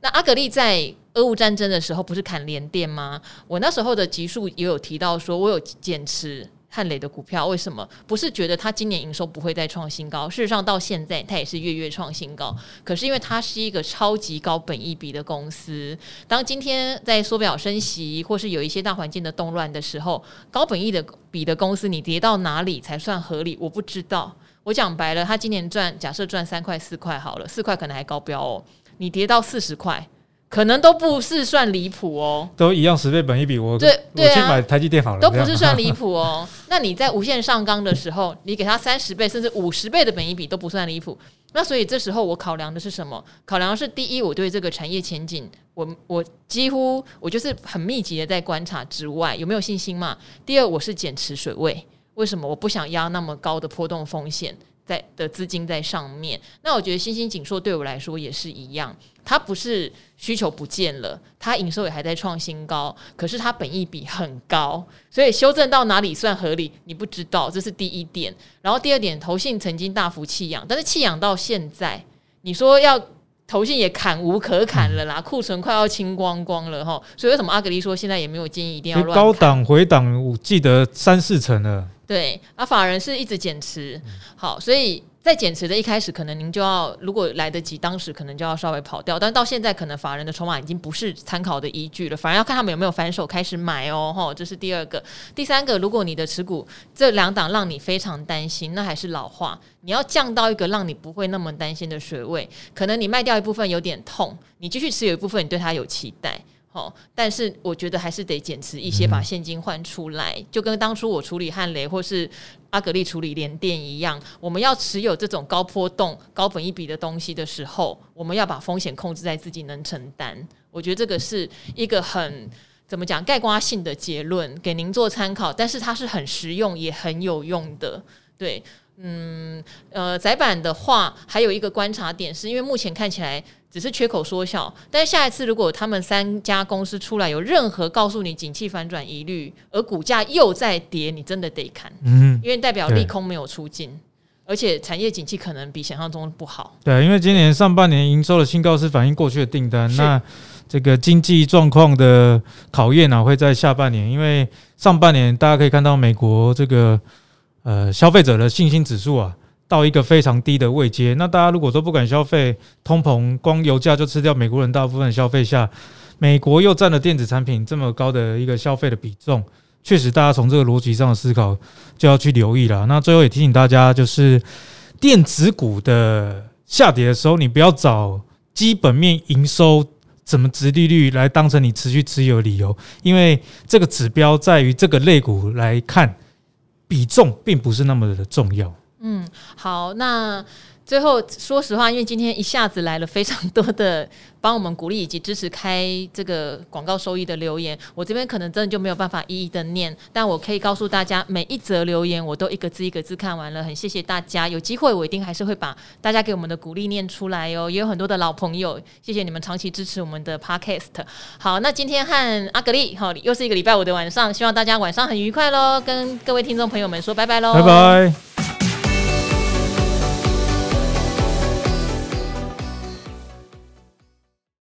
那阿格力在俄乌战争的时候不是砍连电吗？我那时候的集数也有提到说，我有减持。汉磊的股票为什么不是觉得它今年营收不会再创新高？事实上，到现在它也是月月创新高。可是因为它是一个超级高本益比的公司，当今天在缩表升息或是有一些大环境的动乱的时候，高本益的比的公司，你跌到哪里才算合理？我不知道。我讲白了，它今年赚假设赚三块四块好了，四块可能还高标哦。你跌到四十块。可能都不是算离谱哦，都一样十倍本一比，我对对买台积电好了，都不是算离谱哦。那你在无限上纲的时候，你给他三十倍甚至五十倍的本一比都不算离谱。那所以这时候我考量的是什么？考量的是第一，我对这个产业前景，我我几乎我就是很密集的在观察之外，有没有信心嘛？第二，我是减持水位，为什么？我不想压那么高的波动风险。在的资金在上面，那我觉得新兴紧缩对我来说也是一样，它不是需求不见了，它营收也还在创新高，可是它本益比很高，所以修正到哪里算合理，你不知道，这是第一点。然后第二点，投信曾经大幅弃养，但是弃养到现在，你说要投信也砍无可砍了啦，库存快要清光光了哈，所以为什么阿格丽说现在也没有建议一定要乱高档回档，我记得三四成了。对，啊，法人是一直减持，好，所以在减持的一开始，可能您就要如果来得及，当时可能就要稍微跑掉，但到现在，可能法人的筹码已经不是参考的依据了，反而要看他们有没有反手开始买哦，吼，这是第二个，第三个，如果你的持股这两档让你非常担心，那还是老话，你要降到一个让你不会那么担心的水位，可能你卖掉一部分有点痛，你继续持有一部分，你对它有期待。哦，但是我觉得还是得减持一些，把现金换出来，嗯、就跟当初我处理汉雷或是阿格力处理联电一样，我们要持有这种高波动、高本一笔的东西的时候，我们要把风险控制在自己能承担。我觉得这个是一个很怎么讲概括性的结论给您做参考，但是它是很实用也很有用的。对，嗯，呃，窄板的话还有一个观察点，是因为目前看起来只是缺口缩小，但是下一次如果他们三家公司出来有任何告诉你景气反转疑虑，而股价又在跌，你真的得看，嗯，因为代表利空没有出尽，而且产业景气可能比想象中不好。对，因为今年上半年营收的新高是反映过去的订单，那。这个经济状况的考验呢，会在下半年，因为上半年大家可以看到美国这个呃消费者的信心指数啊，到一个非常低的位阶。那大家如果都不敢消费，通膨光油价就吃掉美国人大部分消费下，美国又占了电子产品这么高的一个消费的比重，确实大家从这个逻辑上的思考就要去留意了。那最后也提醒大家，就是电子股的下跌的时候，你不要找基本面营收。怎么值利率来当成你持续持有的理由？因为这个指标在于这个类股来看，比重并不是那么的重要。嗯，好，那。最后，说实话，因为今天一下子来了非常多的帮我们鼓励以及支持开这个广告收益的留言，我这边可能真的就没有办法一一的念，但我可以告诉大家，每一则留言我都一个字一个字看完了，很谢谢大家。有机会我一定还是会把大家给我们的鼓励念出来哦。也有很多的老朋友，谢谢你们长期支持我们的 Podcast。好，那今天和阿格力，好，又是一个礼拜五的晚上，希望大家晚上很愉快喽，跟各位听众朋友们说拜拜喽，拜拜。